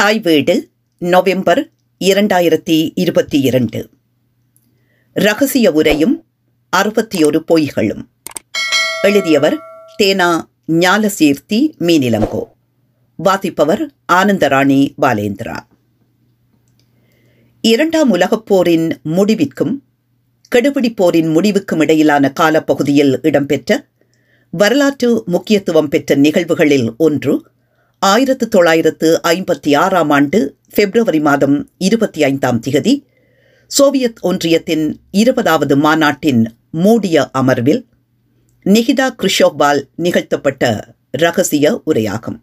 தாய் வீடு நவம்பர் இரண்டாயிரத்தி இருபத்தி இரண்டு. ரகசிய உரையும் அறுபத்தி ஒரு பொய்களும். எழுதியவர் தேனா ஞாலசீர்த்தி மீனிலங்கோ. வாசிப்பவர் ஆனந்தராணி பாலேந்திரா. இரண்டாம் உலகப் போரின் முடிவிற்கும் கெடுபிடி போரின் முடிவுக்கும் இடையிலான காலப்பகுதியில் இடம்பெற்ற வரலாற்று முக்கியத்துவம் பெற்ற நிகழ்வுகளில் ஒன்று ஆயிரத்து தொள்ளாயிரத்து ஐம்பத்தி ஆறாம் ஆண்டு பிப்ரவரி மாதம் இருபத்தி ஐந்தாம் திகதி சோவியத் ஒன்றியத்தின் இருபதாவது மாநாட்டின் மூடிய அமர்வில் நிகிதா குருஷோவால் நிகழ்த்தப்பட்ட ரகசிய உரையாகும்.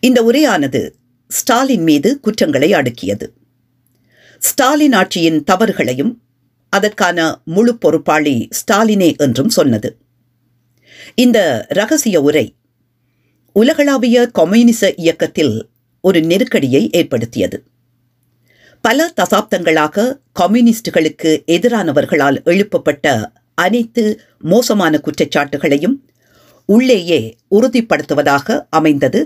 இந்த உரையானது ஸ்டாலின் மீது குற்றங்களை அடுக்கியது. ஸ்டாலின் ஆட்சியின் தவறுகளையும் அதற்கான முழு பொறுப்பாளி ஸ்டாலினே என்றும் சொன்னது. இந்த ரகசிய உரை உலகளாவிய கம்யூனிச இயக்கத்தில் ஒரு நெருக்கடியை ஏற்படுத்தியது. பல தசாப்தங்களாக கம்யூனிஸ்டுகளுக்கு எதிரானவர்களால் எழுப்பப்பட்ட அனைத்து மோசமான குற்றச்சாட்டுகளையும் உள்ளேயே உறுதிப்படுத்துவதாக அமைந்தது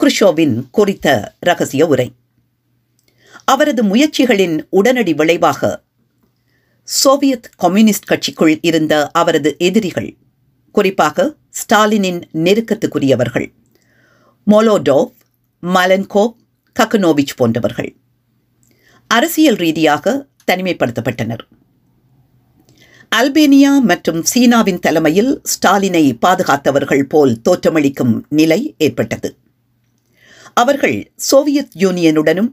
குருஷோவின் குறித்த ரகசிய உரை. அவரது முயற்சிகளின் உடனடி விளைவாக சோவியத் கம்யூனிஸ்ட் கட்சிக்குள் இருந்த அவரது எதிரிகள் குறிப்பாக ஸ்டாலினின் நெருக்கத்துக்குரியவர்கள் மோலோடோவ் மலன்கோவ் கக்கனோவிச் போன்றவர்கள். அரசியல் ரீதியாக தனிமைப்படுத்தப்பட்டனர். அல்பேனியா மற்றும் சீனாவின் தலைமையில் ஸ்டாலினை பாதுகாத்தவர்கள் போல் தோற்றமளிக்கும் நிலை ஏற்பட்டது. அவர்கள் சோவியத் யூனியனுடனும்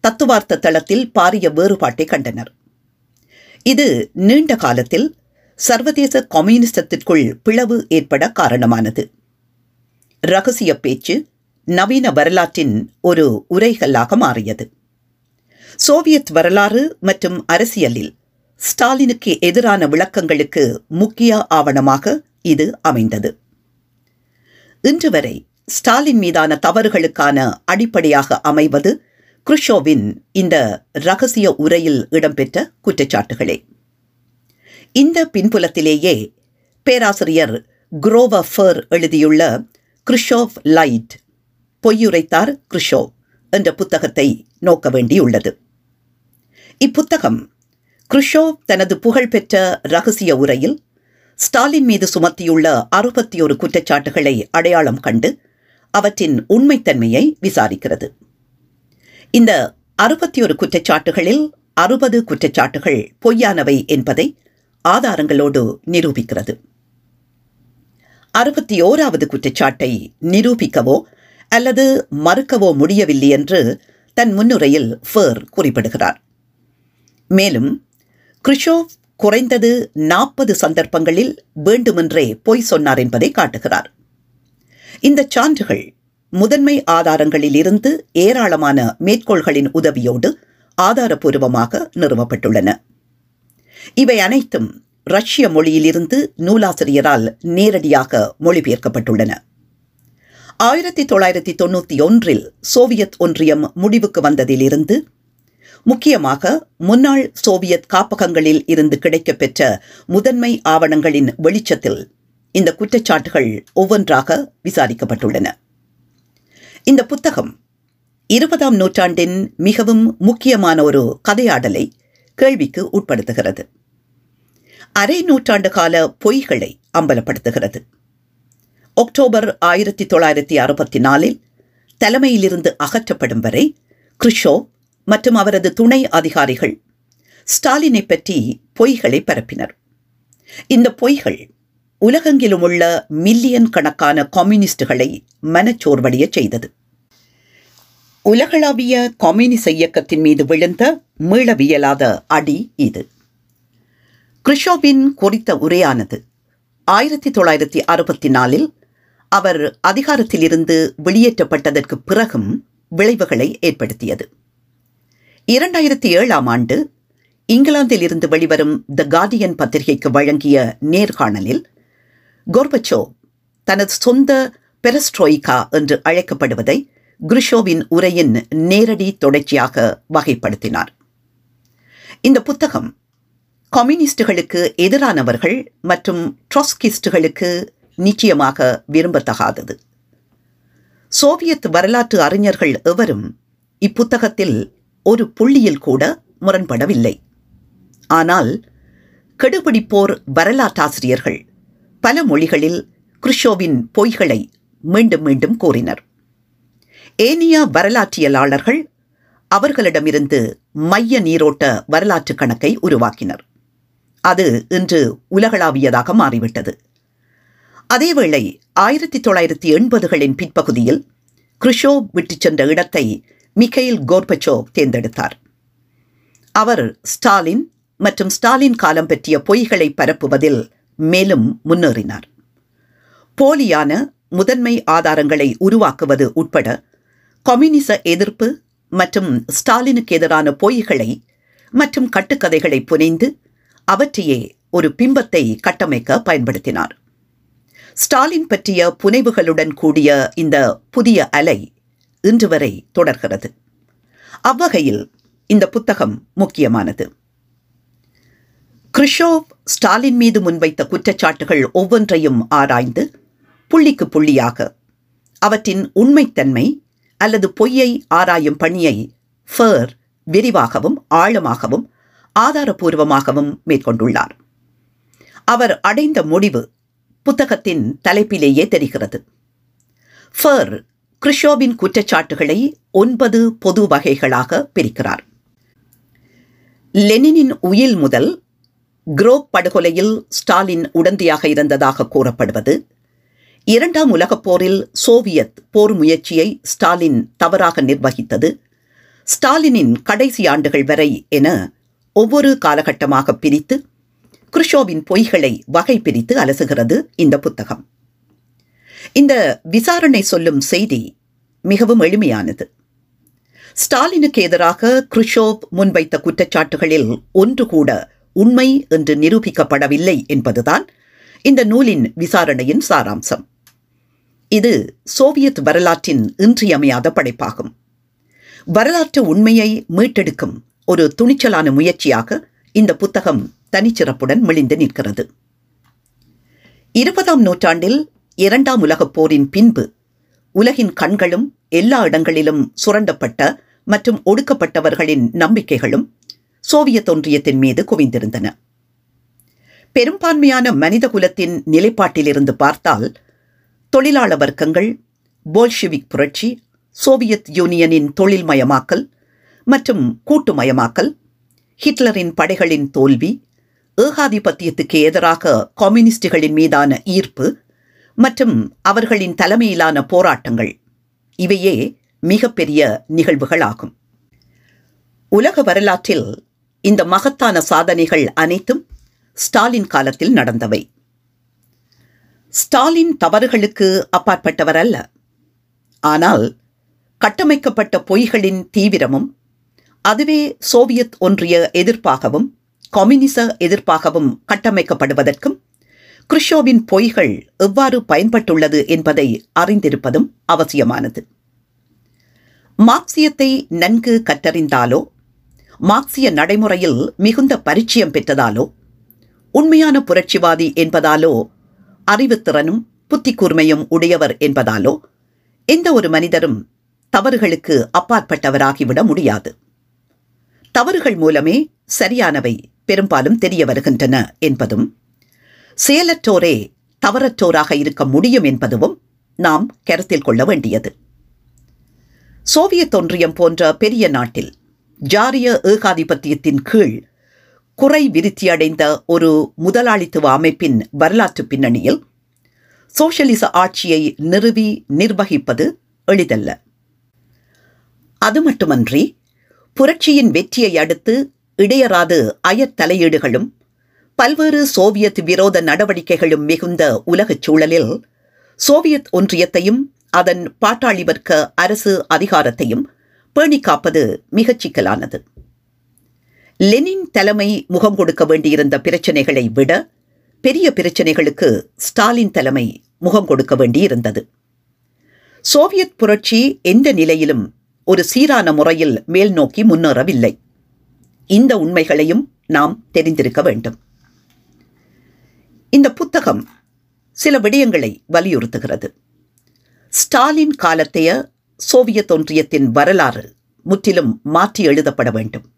தத்துவார்த்த தளத்தில் பாரிய வேறுபாட்டை கண்டனர். இது நீண்ட காலத்தில் சர்வதேச கம்யூனிசத்திற்குள் பிளவு ஏற்பட காரணமானது. ரகசிய பேச்சு நவீன வரலாற்றின் ஒரு உரைகல்லாக மாறியது. சோவியத் வரலாறு மற்றும் அரசியலில் ஸ்டாலினுக்கு எதிரான விளக்கங்களுக்கு முக்கிய ஆவணமாக இது அமைந்தது. இன்று வரை ஸ்டாலின் மீதான தவறுகளுக்கான அடிப்படையாக அமைவது குருஷோவின் இந்த ரகசிய உரையில் இடம்பெற்ற குற்றச்சாட்டுகளே. இந்த பின்புலத்திலேயே பேராசிரியர் குரோவ ஃபர் எழுதியுள்ள குருஷோவ் லைட். பொய்யுரைத்தார் குருஷோவ் என்ற புத்தகத்தை நோக்க வேண்டியுள்ளது. இப்புத்தகம் கிறிஷோவ் தனது புகழ்பெற்ற ரகசிய உரையில் ஸ்டாலின் மீது சுமத்தியுள்ள அறுபத்தி ஒரு குற்றச்சாட்டுகளை அடையாளம் கண்டு அவற்றின் உண்மைத்தன்மையை விசாரிக்கிறது. இந்த அறுபத்தி ஒரு குற்றச்சாட்டுகளில் அறுபது குற்றச்சாட்டுகள் பொய்யானவை என்பதை ஆதாரங்களோடு நிரூபிக்கிறது. அறுபத்தி ஓராவது குற்றச்சாட்டை நிரூபிக்கவோ அல்லது மறுக்கவோ முடியவில்லை என்று தன் முன்னுரையில் ஃபேர் குறிப்பிடுகிறார். மேலும் குருஷோவ் குறைந்தது நாற்பது சந்தர்ப்பங்களில் வேண்டுமென்றே பொய் சொன்னார் என்பதை காட்டுகிறார். இந்த சான்றுகள் முதன்மை ஆதாரங்களில் இருந்து ஏராளமான மேற்கோள்களின் உதவியோடு ஆதாரபூர்வமாக நிறுவப்பட்டுள்ளன. இவை அனைத்தும் ரஷ்ய மொழியிலிருந்து நூலாசிரியரால் நேரடியாக மொழிபெயர்க்கப்பட்டுள்ளன. ஆயிரத்தி தொள்ளாயிரத்தி தொண்ணூற்றி ஒன்றில் சோவியத் ஒன்றியம் முடிவுக்கு வந்ததிலிருந்து முக்கியமாக முன்னாள் சோவியத் காப்பகங்களில் இருந்து கிடைக்கப்பெற்ற முதன்மை ஆவணங்களின் வெளிச்சத்தில் இந்த குற்றச்சாட்டுகள் ஒவ்வொன்றாக விசாரிக்கப்பட்டுள்ளன. இந்த புத்தகம் இருபதாம் நூற்றாண்டின் மிகவும் முக்கியமான ஒரு கதையாடலை கேள்விக்கு உட்படுத்துகிறது. அரை நூற்றாண்டு கால பொய்களை அம்பலப்படுத்துகிறது. அக்டோபர் ஆயிரத்தி தொள்ளாயிரத்தி அறுபத்தி நாலில் தலைமையிலிருந்து அகற்றப்படும் வரை குருஷோவ் மற்றும் அவரது துணை அதிகாரிகள் ஸ்டாலினை பற்றி பொய்களை பரப்பினர். இந்த பொய்கள் உலகெங்கிலும் உள்ள மில்லியன் கணக்கான கம்யூனிஸ்டுகளை மனச்சோர்வடைய செய்தது. உலகளாவிய கம்யூனிச இயக்கத்தின் மீது விழுந்த மீளவியலாத அடி இது. கிறிஷோவின் குறித்த உரையானது. ஆயிரத்தி தொள்ளாயிரத்தி அறுபத்தி நாலில் அவர் அதிகாரத்திலிருந்து வெளியேற்றப்பட்டதற்கு பிறகும் விளைவுகளை ஏற்படுத்தியது. இரண்டாயிரத்தி ஏழாம் ஆண்டு இங்கிலாந்தில் இருந்து வெளிவரும் த கார்டியன் பத்திரிகைக்கு வழங்கிய நேர்காணலில் கோர்பச்சோ தனது சொந்த பெரஸ்ட்ரோய்கா என்று அழைக்கப்படுவதை குருஷோவின் உரையின் நேரடி தொடர்ச்சியாக வகைப்படுத்தினார். இந்த புத்தகம் கம்யூனிஸ்டுகளுக்கு எதிரானவர்கள் மற்றும் ட்ரொஸ்கிஸ்டுகளுக்கு நிச்சயமாக விரும்பத்தகாதது. சோவியத் வரலாற்று அறிஞர்கள் எவரும் இப்புத்தகத்தில் ஒரு புள்ளியில் கூட முரண்படவில்லை. ஆனால் கெடுபிடிப்போர் வரலாற்றாசிரியர்கள் பல மொழிகளில் குருஷோவின் பொய்களை மீண்டும் மீண்டும் கூறினர். ஏனிய வரலாற்றியலாளர்கள் அவர்களிடமிருந்து மைய நீரோட்ட வரலாற்று கணக்கை உருவாக்கினர். அது இன்று உலகளாவியதாக மாறிவிட்டது. அதேவேளை ஆயிரத்தி தொள்ளாயிரத்தி எண்பதுகளின் பிற்பகுதியில் குருஷோவ் விட்டுச் சென்ற இடத்தை மிகையில் கோர்பச்சோவ் தேர்ந்தெடுத்தார். அவர் ஸ்டாலின் மற்றும் ஸ்டாலின் காலம் பற்றிய பொய்களை பரப்புவதில் மேலும் முன்னேறினார். போலியான முதன்மை ஆதாரங்களை உருவாக்குவது உட்பட கம்யூனிச எதிர்ப்பு மற்றும் ஸ்டாலினுக்கு எதிரான பொய்களை மற்றும் கட்டுக்கதைகளை புனைந்து அவற்றையே ஒரு பிம்பத்தை கட்டமைக்க பயன்படுத்தினார். ஸ்டாலின் பற்றிய புனைவுகளுடன் கூடிய இந்த புதிய அலை இன்று வரை தொடர்கிறது. அவ்வகையில் இந்த புத்தகம் முக்கியமானது. கிறிஷோவ் ஸ்டாலின் மீது முன்வைத்த குற்றச்சாட்டுகள் ஒவ்வொன்றையும் ஆராய்ந்து புள்ளிக்கு புள்ளியாக அவற்றின் உண்மைத்தன்மை அல்லது பொய்யை ஆராயும் பணியை ஃபர் விரிவாகவும் ஆழமாகவும் ஆதாரபூர்வமாகவும் மேற்கொண்டுள்ளார். அவர் அடைந்த முடிவு புத்தகத்தின் தலைப்பிலேயே தெரிகிறது. ஃபர் கிறிஷோவின் குற்றச்சாட்டுகளை ஒன்பது பொது வகைகளாக பிரிக்கிறார். லெனினின் உயில் முதல் குரோப் படுகொலையில் ஸ்டாலின் உடந்தையாக இருந்ததாக கூறப்படுவது இரண்டாம் உலகப் போரில் சோவியத் போர் முயற்சியை ஸ்டாலின் தவறாக நிர்வகித்தது ஸ்டாலினின் கடைசி ஆண்டுகள் வரை என ஒவ்வொரு காலகட்டமாக பிரித்து குருஷோவின் பொய்களை வகை பிரித்து அலசுகிறது இந்த புத்தகம். இந்த விசாரணை சொல்லும் செய்தி மிகவும் எளிமையானது. ஸ்டாலினுக்கு எதிராக குருஷோவ் முன்வைத்த குற்றச்சாட்டுகளில் ஒன்று கூட உண்மை என்று நிரூபிக்கப்படவில்லை என்பதுதான் இந்த நூலின் விசாரணையின் சாராம்சம். இது சோவியத் வரலாற்றின் இன்றியமையாத படைப்பாகும். வரலாற்று உண்மையை மீட்டெடுக்கும் ஒரு துணிச்சலான முயற்சியாக இந்த புத்தகம் தனிச்சிறப்புடன் மிளிந்து நிற்கிறது. இருபதாம் நூற்றாண்டில் இரண்டாம் உலகப் போரின் பின்பு உலகின் கண்களும் எல்லா இடங்களிலும் சுரண்டப்பட்ட மற்றும் ஒடுக்கப்பட்டவர்களின் நம்பிக்கைகளும் சோவியத் ஒன்றியத்தின் மீது குவிந்திருந்தன. பெரும்பான்மையான மனித குலத்தின் நிலைப்பாட்டிலிருந்து பார்த்தால் தொழிலாள வர்க்கங்கள் போல்ஷிவிக் புரட்சி சோவியத் யூனியனின் தொழில்மயமாக்கல் மற்றும் கூட்டுமயமாக்கல் ஹிட்லரின் படைகளின் தோல்வி ஏகாதிபத்தியத்துக்கு எதிராக கம்யூனிஸ்டுகளின் மீதான ஈர்ப்பு மற்றும் அவர்களின் தலைமையிலான போராட்டங்கள். இவையே மிகப்பெரிய நிகழ்வுகளாகும். உலக வரலாற்றில் இந்த மகத்தான சாதனைகள் அனைத்தும் ஸ்டாலின் காலத்தில் நடந்தவை. ஸ்டாலின் தவறுகளுக்கு அப்பாற்பட்டவர் அல்ல ஆனால் கட்டமைக்கப்பட்ட பொய்களின் தீவிரமும் அதுவே சோவியத் ஒன்றிய எதிர்ப்பாகவும் கம்யூனிச எதிர்ப்பாகவும் கட்டமைக்கப்படுவதற்கும் குருஷோவின் பொய்கள் எவ்வாறு பயன்பட்டுள்ளது என்பதை அறிந்திருப்பதும் அவசியமானது. மார்க்சியத்தை நன்கு கற்றறிந்தாலோ மார்க்சிய நடைமுறையில் மிகுந்த பரிச்சயம் பெற்றதாலோ உண்மையான புரட்சிவாதி என்பதாலோ அறிவுத்திறனும் புத்தி கூர்மையும் உடையவர் என்பதாலோ எந்த ஒரு மனிதரும் தவறுகளுக்கு அப்பாற்பட்டவராகிவிட முடியாது. தவறுகள் மூலமே சரியானவை பெரும்பாலும் தெரிய வருகின்றன என்பதும் செயலற்றோரே தவறற்றோராக இருக்க முடியும் என்பதும் நாம் கருத்தில் கொள்ள வேண்டியது. சோவியத் ஒன்றியம் போன்ற பெரிய நாட்டில் ஜாரிய ஏகாதிபத்தியத்தின் கீழ் குறை விருத்தியடைந்த ஒரு முதலாளித்துவ அமைப்பின் வரலாற்று பின்னணியில் சோஷலிச ஆட்சியை நிறுவி நிர்வகிப்பது எளிதல்ல. அது மட்டுமன்றி புரட்சியின் வெற்றியை அடுத்து இடையராது அயத்தலையீடுகளும் பல்வேறு சோவியத் விரோத நடவடிக்கைகளும் மிகுந்த உலகச் சூழலில் சோவியத் ஒன்றியத்தையும் அதன் பாட்டாளி வர்க்க அரசு அதிகாரத்தையும் பேணி காப்பது மிகச் சிக்கலானது. லெனின் தலைமை முகம் கொடுக்க வேண்டியிருந்த பிரச்சனைகளை விட பெரிய பிரச்சனைகளுக்கு ஸ்டாலின் தலைமை முகம் கொடுக்க வேண்டியிருந்தது. சோவியத் புரட்சி எந்த நிலையிலும் ஒரு சீரான முறையில் மேல் நோக்கி முன்னேறவில்லை. இந்த உண்மைகளையும் நாம் தெரிந்திருக்க வேண்டும். இந்த புத்தகம் சில விடயங்களை வலியுறுத்துகிறது. ஸ்டாலின் காலத்தைய சோவியத் ஒன்றியத்தின் வரலாறு முற்றிலும் மாற்றி எழுதப்பட வேண்டும்.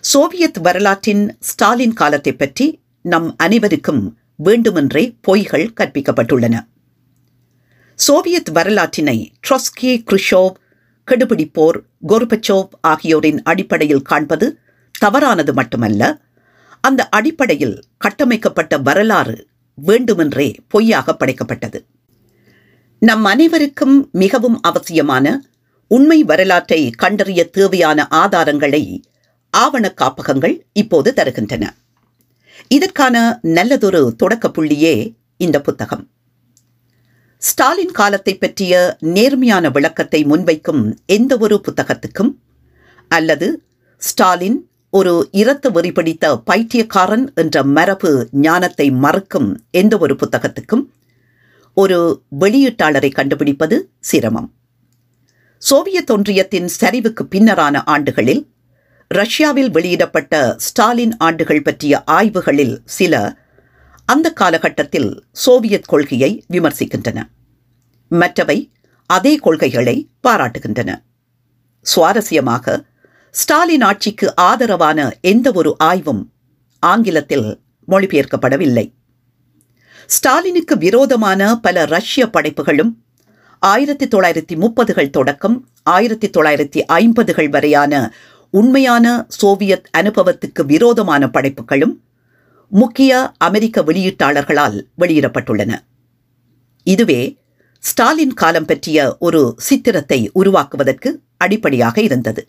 சோவியத் வரலாற்றின் ஸ்டாலின் காலத்தை பற்றி நம் அனைவருக்கும் வேண்டுமென்றே பொய்கள் கற்பிக்கப்பட்டுள்ளன. சோவியத் வரலாற்றினை ட்ரொஸ்கி குருஷோவ் கெடுபிடிப்போர் கோர்பச்சோவ் ஆகியோரின் அடிப்படையில் காண்பது தவறானது மட்டுமல்ல அந்த அடிப்படையில் கட்டமைக்கப்பட்ட வரலாறு வேண்டுமென்றே பொய்யாக படைக்கப்பட்டது. நம் அனைவருக்கும் மிகவும் அவசியமான உண்மை வரலாற்றை கண்டறிய தேவையான ஆதாரங்களை ஆவண காப்பகங்கள் இப்போது தருகின்றன. இதற்கான நல்லதொரு தொடக்க புள்ளியே இந்த புத்தகம். ஸ்டாலின் காலத்தை பற்றிய நேர்மையான விளக்கத்தை முன்வைக்கும் எந்த ஒரு புத்தகத்துக்கும் அல்லது ஸ்டாலின் ஒரு இரத்த வெறி பிடித்த பைத்தியக்காரன் என்ற மரபு ஞானத்தை மறுக்கும் எந்த ஒரு புத்தகத்துக்கும் ஒரு வெளியீட்டாளரை கண்டுபிடிப்பது சிரமம். சோவியத் ஒன்றியத்தின் சரிவுக்கு பின்னரான ஆண்டுகளில் ரஷ்யாவில் வெளியிடப்பட்ட ஸ்டாலின் ஆண்டுகள் பற்றிய ஆய்வுகளில் சில அந்த காலகட்டத்தில் சோவியத் கொள்கையை விமர்சிக்கின்றன. மற்றவை அதே கொள்கைகளை பாராட்டுகின்றன. சுவாரஸ்யமாக ஸ்டாலின் ஆட்சிக்கு ஆதரவான எந்த ஒரு ஆய்வும் ஆங்கிலத்தில் மொழிபெயர்க்கப்படவில்லை. ஸ்டாலினுக்கு விரோதமான பல ரஷ்ய படைப்புகளும் ஆயிரத்தி தொள்ளாயிரத்தி முப்பதுகள் தொடக்கம் ஆயிரத்தி தொள்ளாயிரத்தி ஐம்பதுகள் வரையான உண்மையான சோவியத் அனுபவத்துக்கு விரோதமான படைப்புகளும் முக்கிய அமெரிக்க வெளியீட்டாளர்களால் வெளியிடப்பட்டுள்ளன. இதுவே ஸ்டாலின் காலம் பற்றிய ஒரு சித்திரத்தை உருவாக்குவதற்கு அடிப்படையாக இருந்தது.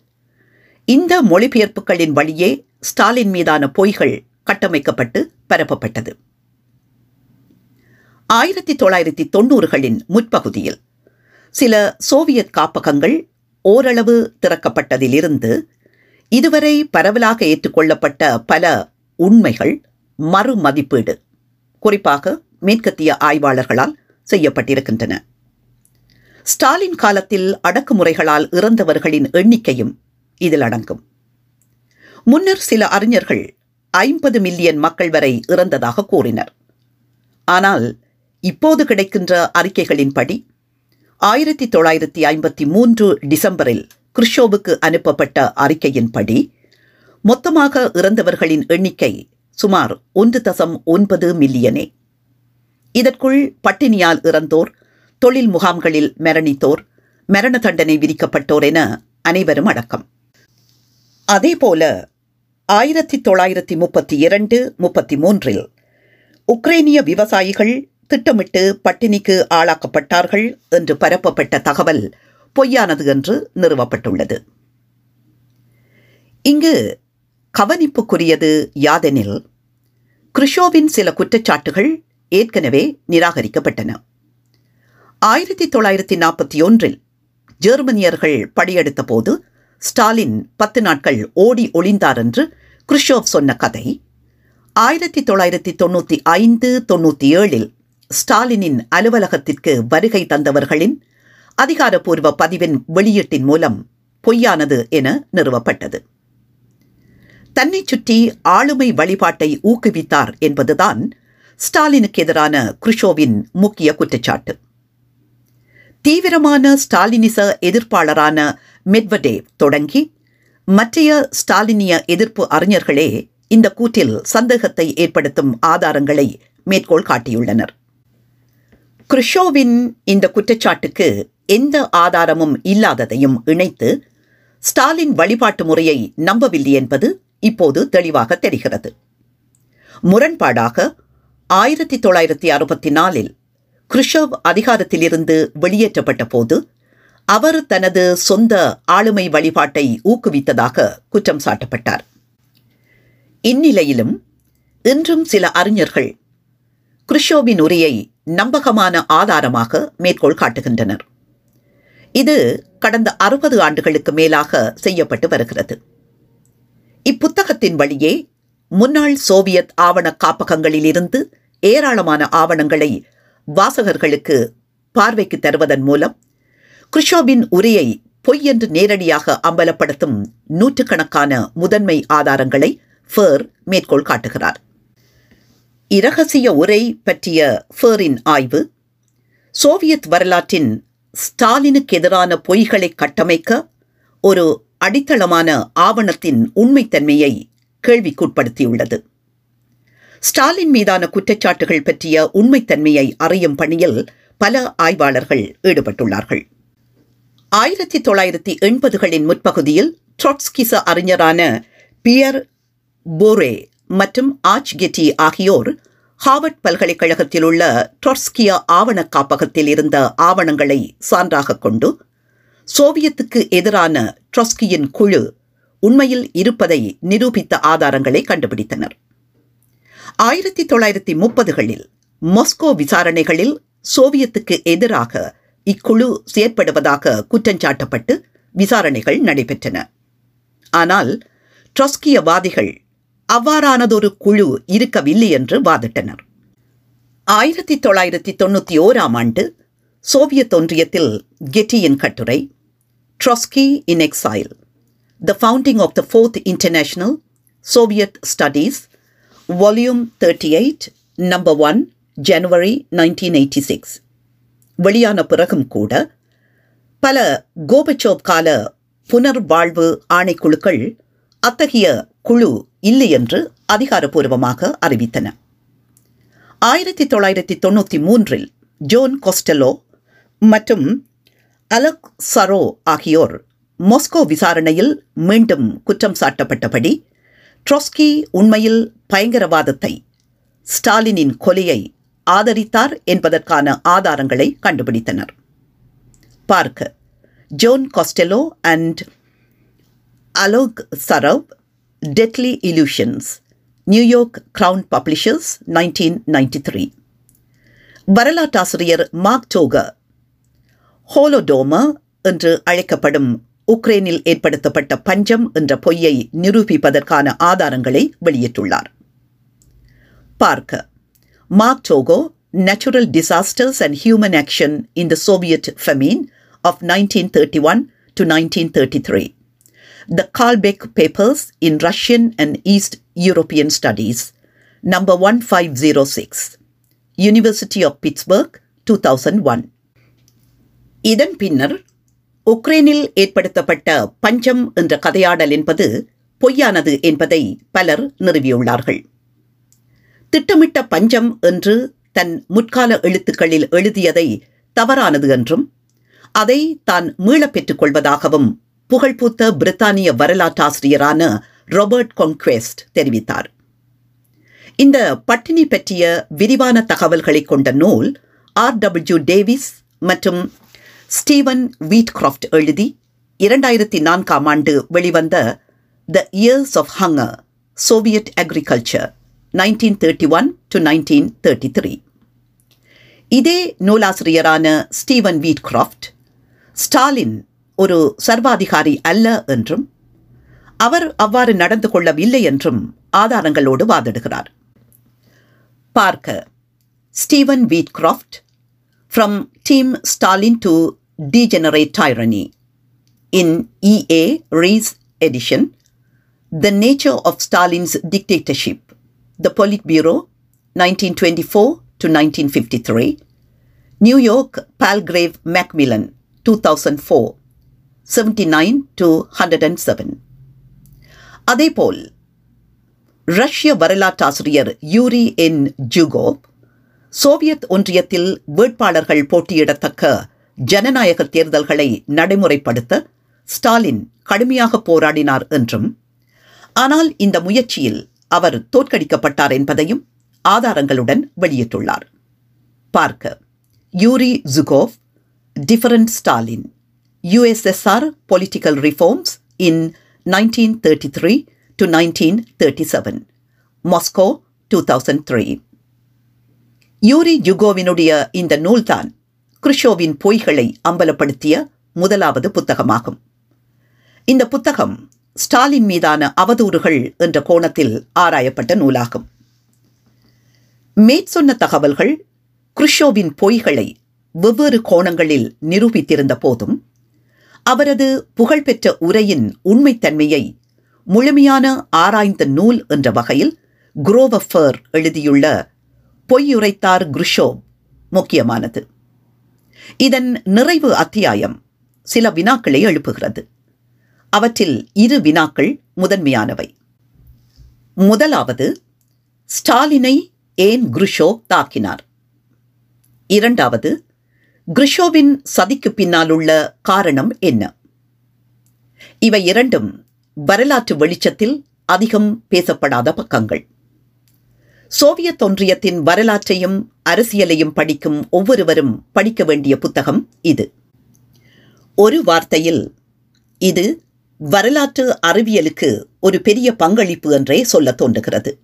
இந்த மொழிபெயர்ப்புகளின் வழியே ஸ்டாலின் மீதான பொய்கள் கட்டமைக்கப்பட்டு பரப்பப்பட்டது. ஆயிரத்தி தொள்ளாயிரத்தி தொண்ணூறுகளின் முற்பகுதியில் சில சோவியத் காப்பகங்கள் ஓரளவு திறக்கப்பட்டதிலிருந்து இதுவரை பரவலாக ஏற்றுக்கொள்ளப்பட்ட பல உண்மைகள் மறுமதிப்பீடு குறிப்பாக மேற்கத்திய ஆய்வாளர்களால் செய்யப்பட்டிருக்கின்றன. ஸ்டாலின் காலத்தில் அடக்குமுறைகளால் இறந்தவர்களின் எண்ணிக்கையும் இதில் அடங்கும். முன்னர் சில அறிஞர்கள் ஐம்பது மில்லியன் மக்கள் வரை இறந்ததாக கூறினர். ஆனால் இப்போது கிடைக்கின்ற அறிக்கைகளின்படி ஆயிரத்தி தொள்ளாயிரத்தி ஐம்பத்தி மூன்று டிசம்பரில் குருஷோவுக்கு அனுப்பப்பட்ட அறிக்கையின்படி மொத்தமாக இறந்தவர்களின் எண்ணிக்கை சுமார் ஒன்று தசம் ஒன்பது மில்லியனே. இதற்குள் பட்டினியால் இறந்தோர் தொழில் முகாம்களில் மரணித்தோர் மரண தண்டனை விதிக்கப்பட்டோர் என அனைவரும் அடக்கம். அதேபோல ஆயிரத்தி தொள்ளாயிரத்தி முப்பத்தி இரண்டு முப்பத்தி மூன்றில் உக்ரைனிய விவசாயிகள் திட்டமிட்டு பட்டினிக்கு ஆளாக்கப்பட்டார்கள் என்று பரப்பப்பட்ட தகவல் பொய்யானது என்று நிறுவப்பட்டுள்ளது. இங்கு கவனிப்புக்குரியது யாதெனில் கிருஷோவின் சில குற்றச்சாட்டுகள் ஏற்கனவே நிராகரிக்கப்பட்டன. ஆயிரத்தி தொள்ளாயிரத்தி நாற்பத்தி ஒன்றில் ஜெர்மனியர்கள் படையெடுத்த போது ஸ்டாலின் பத்து நாட்கள் ஓடி ஒளிந்தார் என்று குருஷோவ் சொன்ன கதை. ஆயிரத்தி தொள்ளாயிரத்தி தொண்ணூற்றி ஐந்து தொண்ணூற்றி ஏழில் ஸ்டாலினின் அலுவலகத்திற்கு வருகை தந்தவர்களின் அதிகாரப்பூர்வ பதிவின் வெளியீட்டின் மூலம் பொய்யானது என நிறுவப்பட்டது. தன்னை சுற்றி ஆளுமை வழிபாட்டை ஊக்குவித்தார் என்பதுதான் ஸ்டாலினுக்கு எதிரான குருஷோவின் முக்கிய குற்றச்சாட்டு. தீவிரமான ஸ்டாலினிச எதிர்ப்பாளரான மெட்வடேவ் தொடங்கி மற்றைய ஸ்டாலினிய எதிர்ப்பு அறிஞர்களே இந்த கூற்றில் சந்தேகத்தை ஏற்படுத்தும் ஆதாரங்களை மேற்கோள் காட்டியுள்ளனர். குருஷோவின் இந்த குற்றச்சாட்டுக்கு எந்த ஆதாரமும் இல்லாததையும் இணைத்து ஸ்டாலின் வழிபாட்டு முறையை நம்பவில்லை என்பது இப்போது தெளிவாக தெரிகிறது. முரண்பாடாக ஆயிரத்தி தொள்ளாயிரத்தி அறுபத்தி நாலில் கிருஷவ் அதிகாரத்திலிருந்து வெளியேற்றப்பட்ட போது அவர் தனது சொந்த ஆளுமை வழிபாட்டை ஊக்குவித்ததாக குற்றம் சாட்டப்பட்டார். இந்நிலையிலும் இன்றும் சில அறிஞர்கள் குருஷோவின் உரையை நம்பகமான ஆதாரமாக மேற்கோள் காட்டுகின்றனர். இது கடந்த அறுபது ஆண்டுகளுக்கு மேலாக செய்யப்பட்டு வருகிறது. இப்புத்தகத்தின் வழியே முன்னாள் சோவியத் ஆவண காப்பகங்களிலிருந்து ஏராளமான ஆவணங்களை வாசகர்களுக்கு பார்வைக்கு தருவதன் மூலம் குருஷோவின் உரையை பொய் என்று நேரடியாக அம்பலப்படுத்தும் நூற்றுக்கணக்கான முதன்மை ஆதாரங்களை ஃபேர் மேற்கோள் காட்டுகிறார். இரகசிய உரை பற்றிய ஃபேரின் ஆய்வு சோவியத் வரலாற்றின் ஸ்டாலினுக்கு எதிரான பொய்களை கட்டமைக்க ஒரு அடித்தளமான ஆவணத்தின் உண்மைத்தன்மையை கேள்விக்குட்படுத்தியுள்ளது. ஸ்டாலின் மீதான குற்றச்சாட்டுகள் பற்றிய உண்மைத்தன்மையை அறியும் பணியில் பல ஆய்வாளர்கள் ஈடுபட்டுள்ளார்கள். ஆயிரத்தி தொள்ளாயிரத்தி எண்பதுகளின் முற்பகுதியில் ட்ரொட்ஸ்கிச அறிஞரான பியர் போரே மற்றும் ஆச் கெட்டி ஆகியோர் ஹார்வர்ட் பல்கலைக்கழகத்தில் உள்ள ட்ரொட்ஸ்கிய ஆவண காப்பகத்தில் இருந்த ஆவணங்களை சான்றாக கொண்டு சோவியத்துக்கு எதிரான ட்ரொஸ்கியின் குழு உண்மையில் இருப்பதை நிரூபித்த ஆதாரங்களை கண்டுபிடித்தனர். ஆயிரத்தி தொள்ளாயிரத்தி முப்பதுகளில் மாஸ்கோ விசாரணைகளில் சோவியத்துக்கு எதிராக இக்குழு செயற்படுவதாக குற்றஞ்சாட்டப்பட்டு விசாரணைகள் நடைபெற்றன. ஆனால் ட்ரொஸ்கியவாதிகள் அவ்வாறானதொரு குழு இருக்கவில்லை என்று வாதிட்டனர். ஆயிரத்தி தொள்ளாயிரத்தி தொண்ணூற்றி ஓராம் ஆண்டு சோவியத் ஒன்றியத்தில் கெட்டியின் கட்டுரை Trotsky in exile the founding of the fourth international Soviet studies volume thirty eight number one January nineteen eighty six வெளியான பிறகும் கூட பல கோபச்சோப் கால புனர்வாழ்வு ஆணைக்குழுக்கள் அத்தகைய குழு இல்லை என்று அதிகாரப்பூர்வமாக அறிவித்தன. ஆயிரத்தி தொள்ளாயிரத்தி தொண்ணூற்றி மூன்றில் ஜோன் கொஸ்டலோ மற்றும் அலக் சரோ ஆகியோர் மொஸ்கோ விசாரணையில் மீண்டும் குற்றம் சாட்டப்பட்டபடி ட்ரொஸ்கி உண்மையில் பயங்கரவாதத்தை ஸ்டாலினின் கொலையை ஆதரித்தார் என்பதற்கான ஆதாரங்களை கண்டுபிடித்தனர். பார்க்க John Costello and Oleg Tsarev deadly illusions New York crown publishers nineteen ninety three. வரலாற்றாசிரியர் Mark Tauger Holodomor என்று அழைக்கப்படும் உக்ரைனில் ஏற்படுத்தப்பட்ட பஞ்சம் என்ற பொய்யை நிரூபிப்பதற்கான ஆதாரங்களை வெளியிட்டுள்ளார் பார்க்க mark Togo Natural Disasters and Human Action in the Soviet Famine of 1931 to 1933. The Karlbeck Papers in Russian and East European Studies, number 1506, University of Pittsburgh, 2001. இதன் பின்னர் உக்ரைனில் ஏற்படுத்தப்பட்ட பஞ்சம் என்ற கதையாடல் என்பது பொய்யானது என்பதை பலர் நிறுவியுள்ளார்கள். திட்டமிட்ட பஞ்சம் என்று தன் முற்கால எழுத்துக்களில் எழுதியதை தவறானது என்றும் அதை தான் மீளப் பெற்றுக் கொள்வதாகவும் புகழ்பூத்த பிரித்தானிய வரலாற்றாசிரியரான ராபர்ட் கொன்குவெஸ்ட் தெரிவித்தார். இந்த பட்டினி பற்றிய விரிவான தகவல்களை கொண்ட நூல் ஆர் டபிள்யூ டேவிஸ் மற்றும் ஸ்டீவன் வீட்கிராஃப்ட் எழுதி இரண்டாயிரத்தி நான்காம் ஆண்டு வெளிவந்த the years of hunger Soviet agriculture nineteen thirty one to nineteen thirty three இதே நூலாசிரியரான ஸ்டீவன் வீட்கிராஃப்ட் ஸ்டாலின் ஒரு சர்வாதிகாரி அல்ல என்றும் அவர் அவ்வாறு நடந்து கொள்ளவில்லை என்றும் ஆதாரங்களோடு வாதிடுகிறார். பார்க்க. Stephen Wheatcroft from team Stalin to Degenerate tyranny in E A Rees edition the nature of Stalin's dictatorship The Politburo, 1924 to 1953. New York, Palgrave Macmillan, 2004, 79 to 107. அதேபோல் ரஷ்ய வரலாற்றாசிரியர் யூரி என் ஜுகோவ் சோவியத் ஒன்றியத்தில் வேட்பாளர்கள் போட்டியிடத்தக்க ஜனநாயக தேர்தல்களை நடைமுறைப்படுத்த ஸ்டாலின் கடுமையாக போராடினார் என்றும் ஆனால் இந்த முயற்சியில் அவர் தோற்கடிக்கப்பட்டார் என்பதையும் ஆதாரங்களுடன் வெளியிட்டுள்ளார். பார்க்க. Yuri Zhukov different Stalin USSR political reforms in nineteen thirty three to nineteen thirty seven Moscow two thousand three Yuri ஜுகோவினுடைய இந்த நூல்தான் குருஷோவின் பொய்களை அம்பலப்படுத்திய முதலாவது புத்தகமாகும். இந்த புத்தகம் ஸ்டாலின் மீதான அவதூறுகள் என்ற கோணத்தில் ஆராயப்பட்ட நூலாகும். மேற்சொன்ன தகவல்கள் குருஷோவின் பொய்களை வெவ்வேறு கோணங்களில் நிரூபித்திருந்த போதும் அவரது புகழ்பெற்ற உரையின் உண்மைத்தன்மையை முழுமையான ஆராய்ந்த நூல் என்ற வகையில் குரோவஃபர் எழுதியுள்ள பொய்யுரைத்தார் குருஷோவ் முக்கியமானது. இதன் நிறைவு அத்தியாயம் சில வினாக்களை எழுப்புகிறது. அவற்றில் இரு வினாக்கள் முதன்மையானவை. முதலாவது ஸ்டாலினை ஏன் குருஷோ தாக்கினார்? இரண்டாவது குருஷோவின் சதிக்கு பின்னால் உள்ள காரணம் என்ன? இவை இரண்டும் வரலாற்று வெளிச்சத்தில் அதிகம் பேசப்படாத பக்கங்கள். சோவியத் ஒன்றியத்தின் வரலாற்றையும் அரசியலையும் படிக்கும் ஒவ்வொருவரும் படிக்க வேண்டிய புத்தகம் இது. ஒரு வார்த்தையில் இது வரலாற்று அறிவியலுக்கு ஒரு பெரிய பங்களிப்பு என்றே சொல்ல தோன்றுகிறது.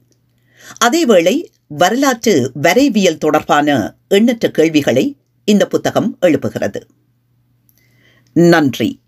அதேவேளை வரலாற்று வரைவியல் தொடர்பான எண்ணற்ற கேள்விகளை இந்த புத்தகம் எழுப்புகிறது. நன்றி.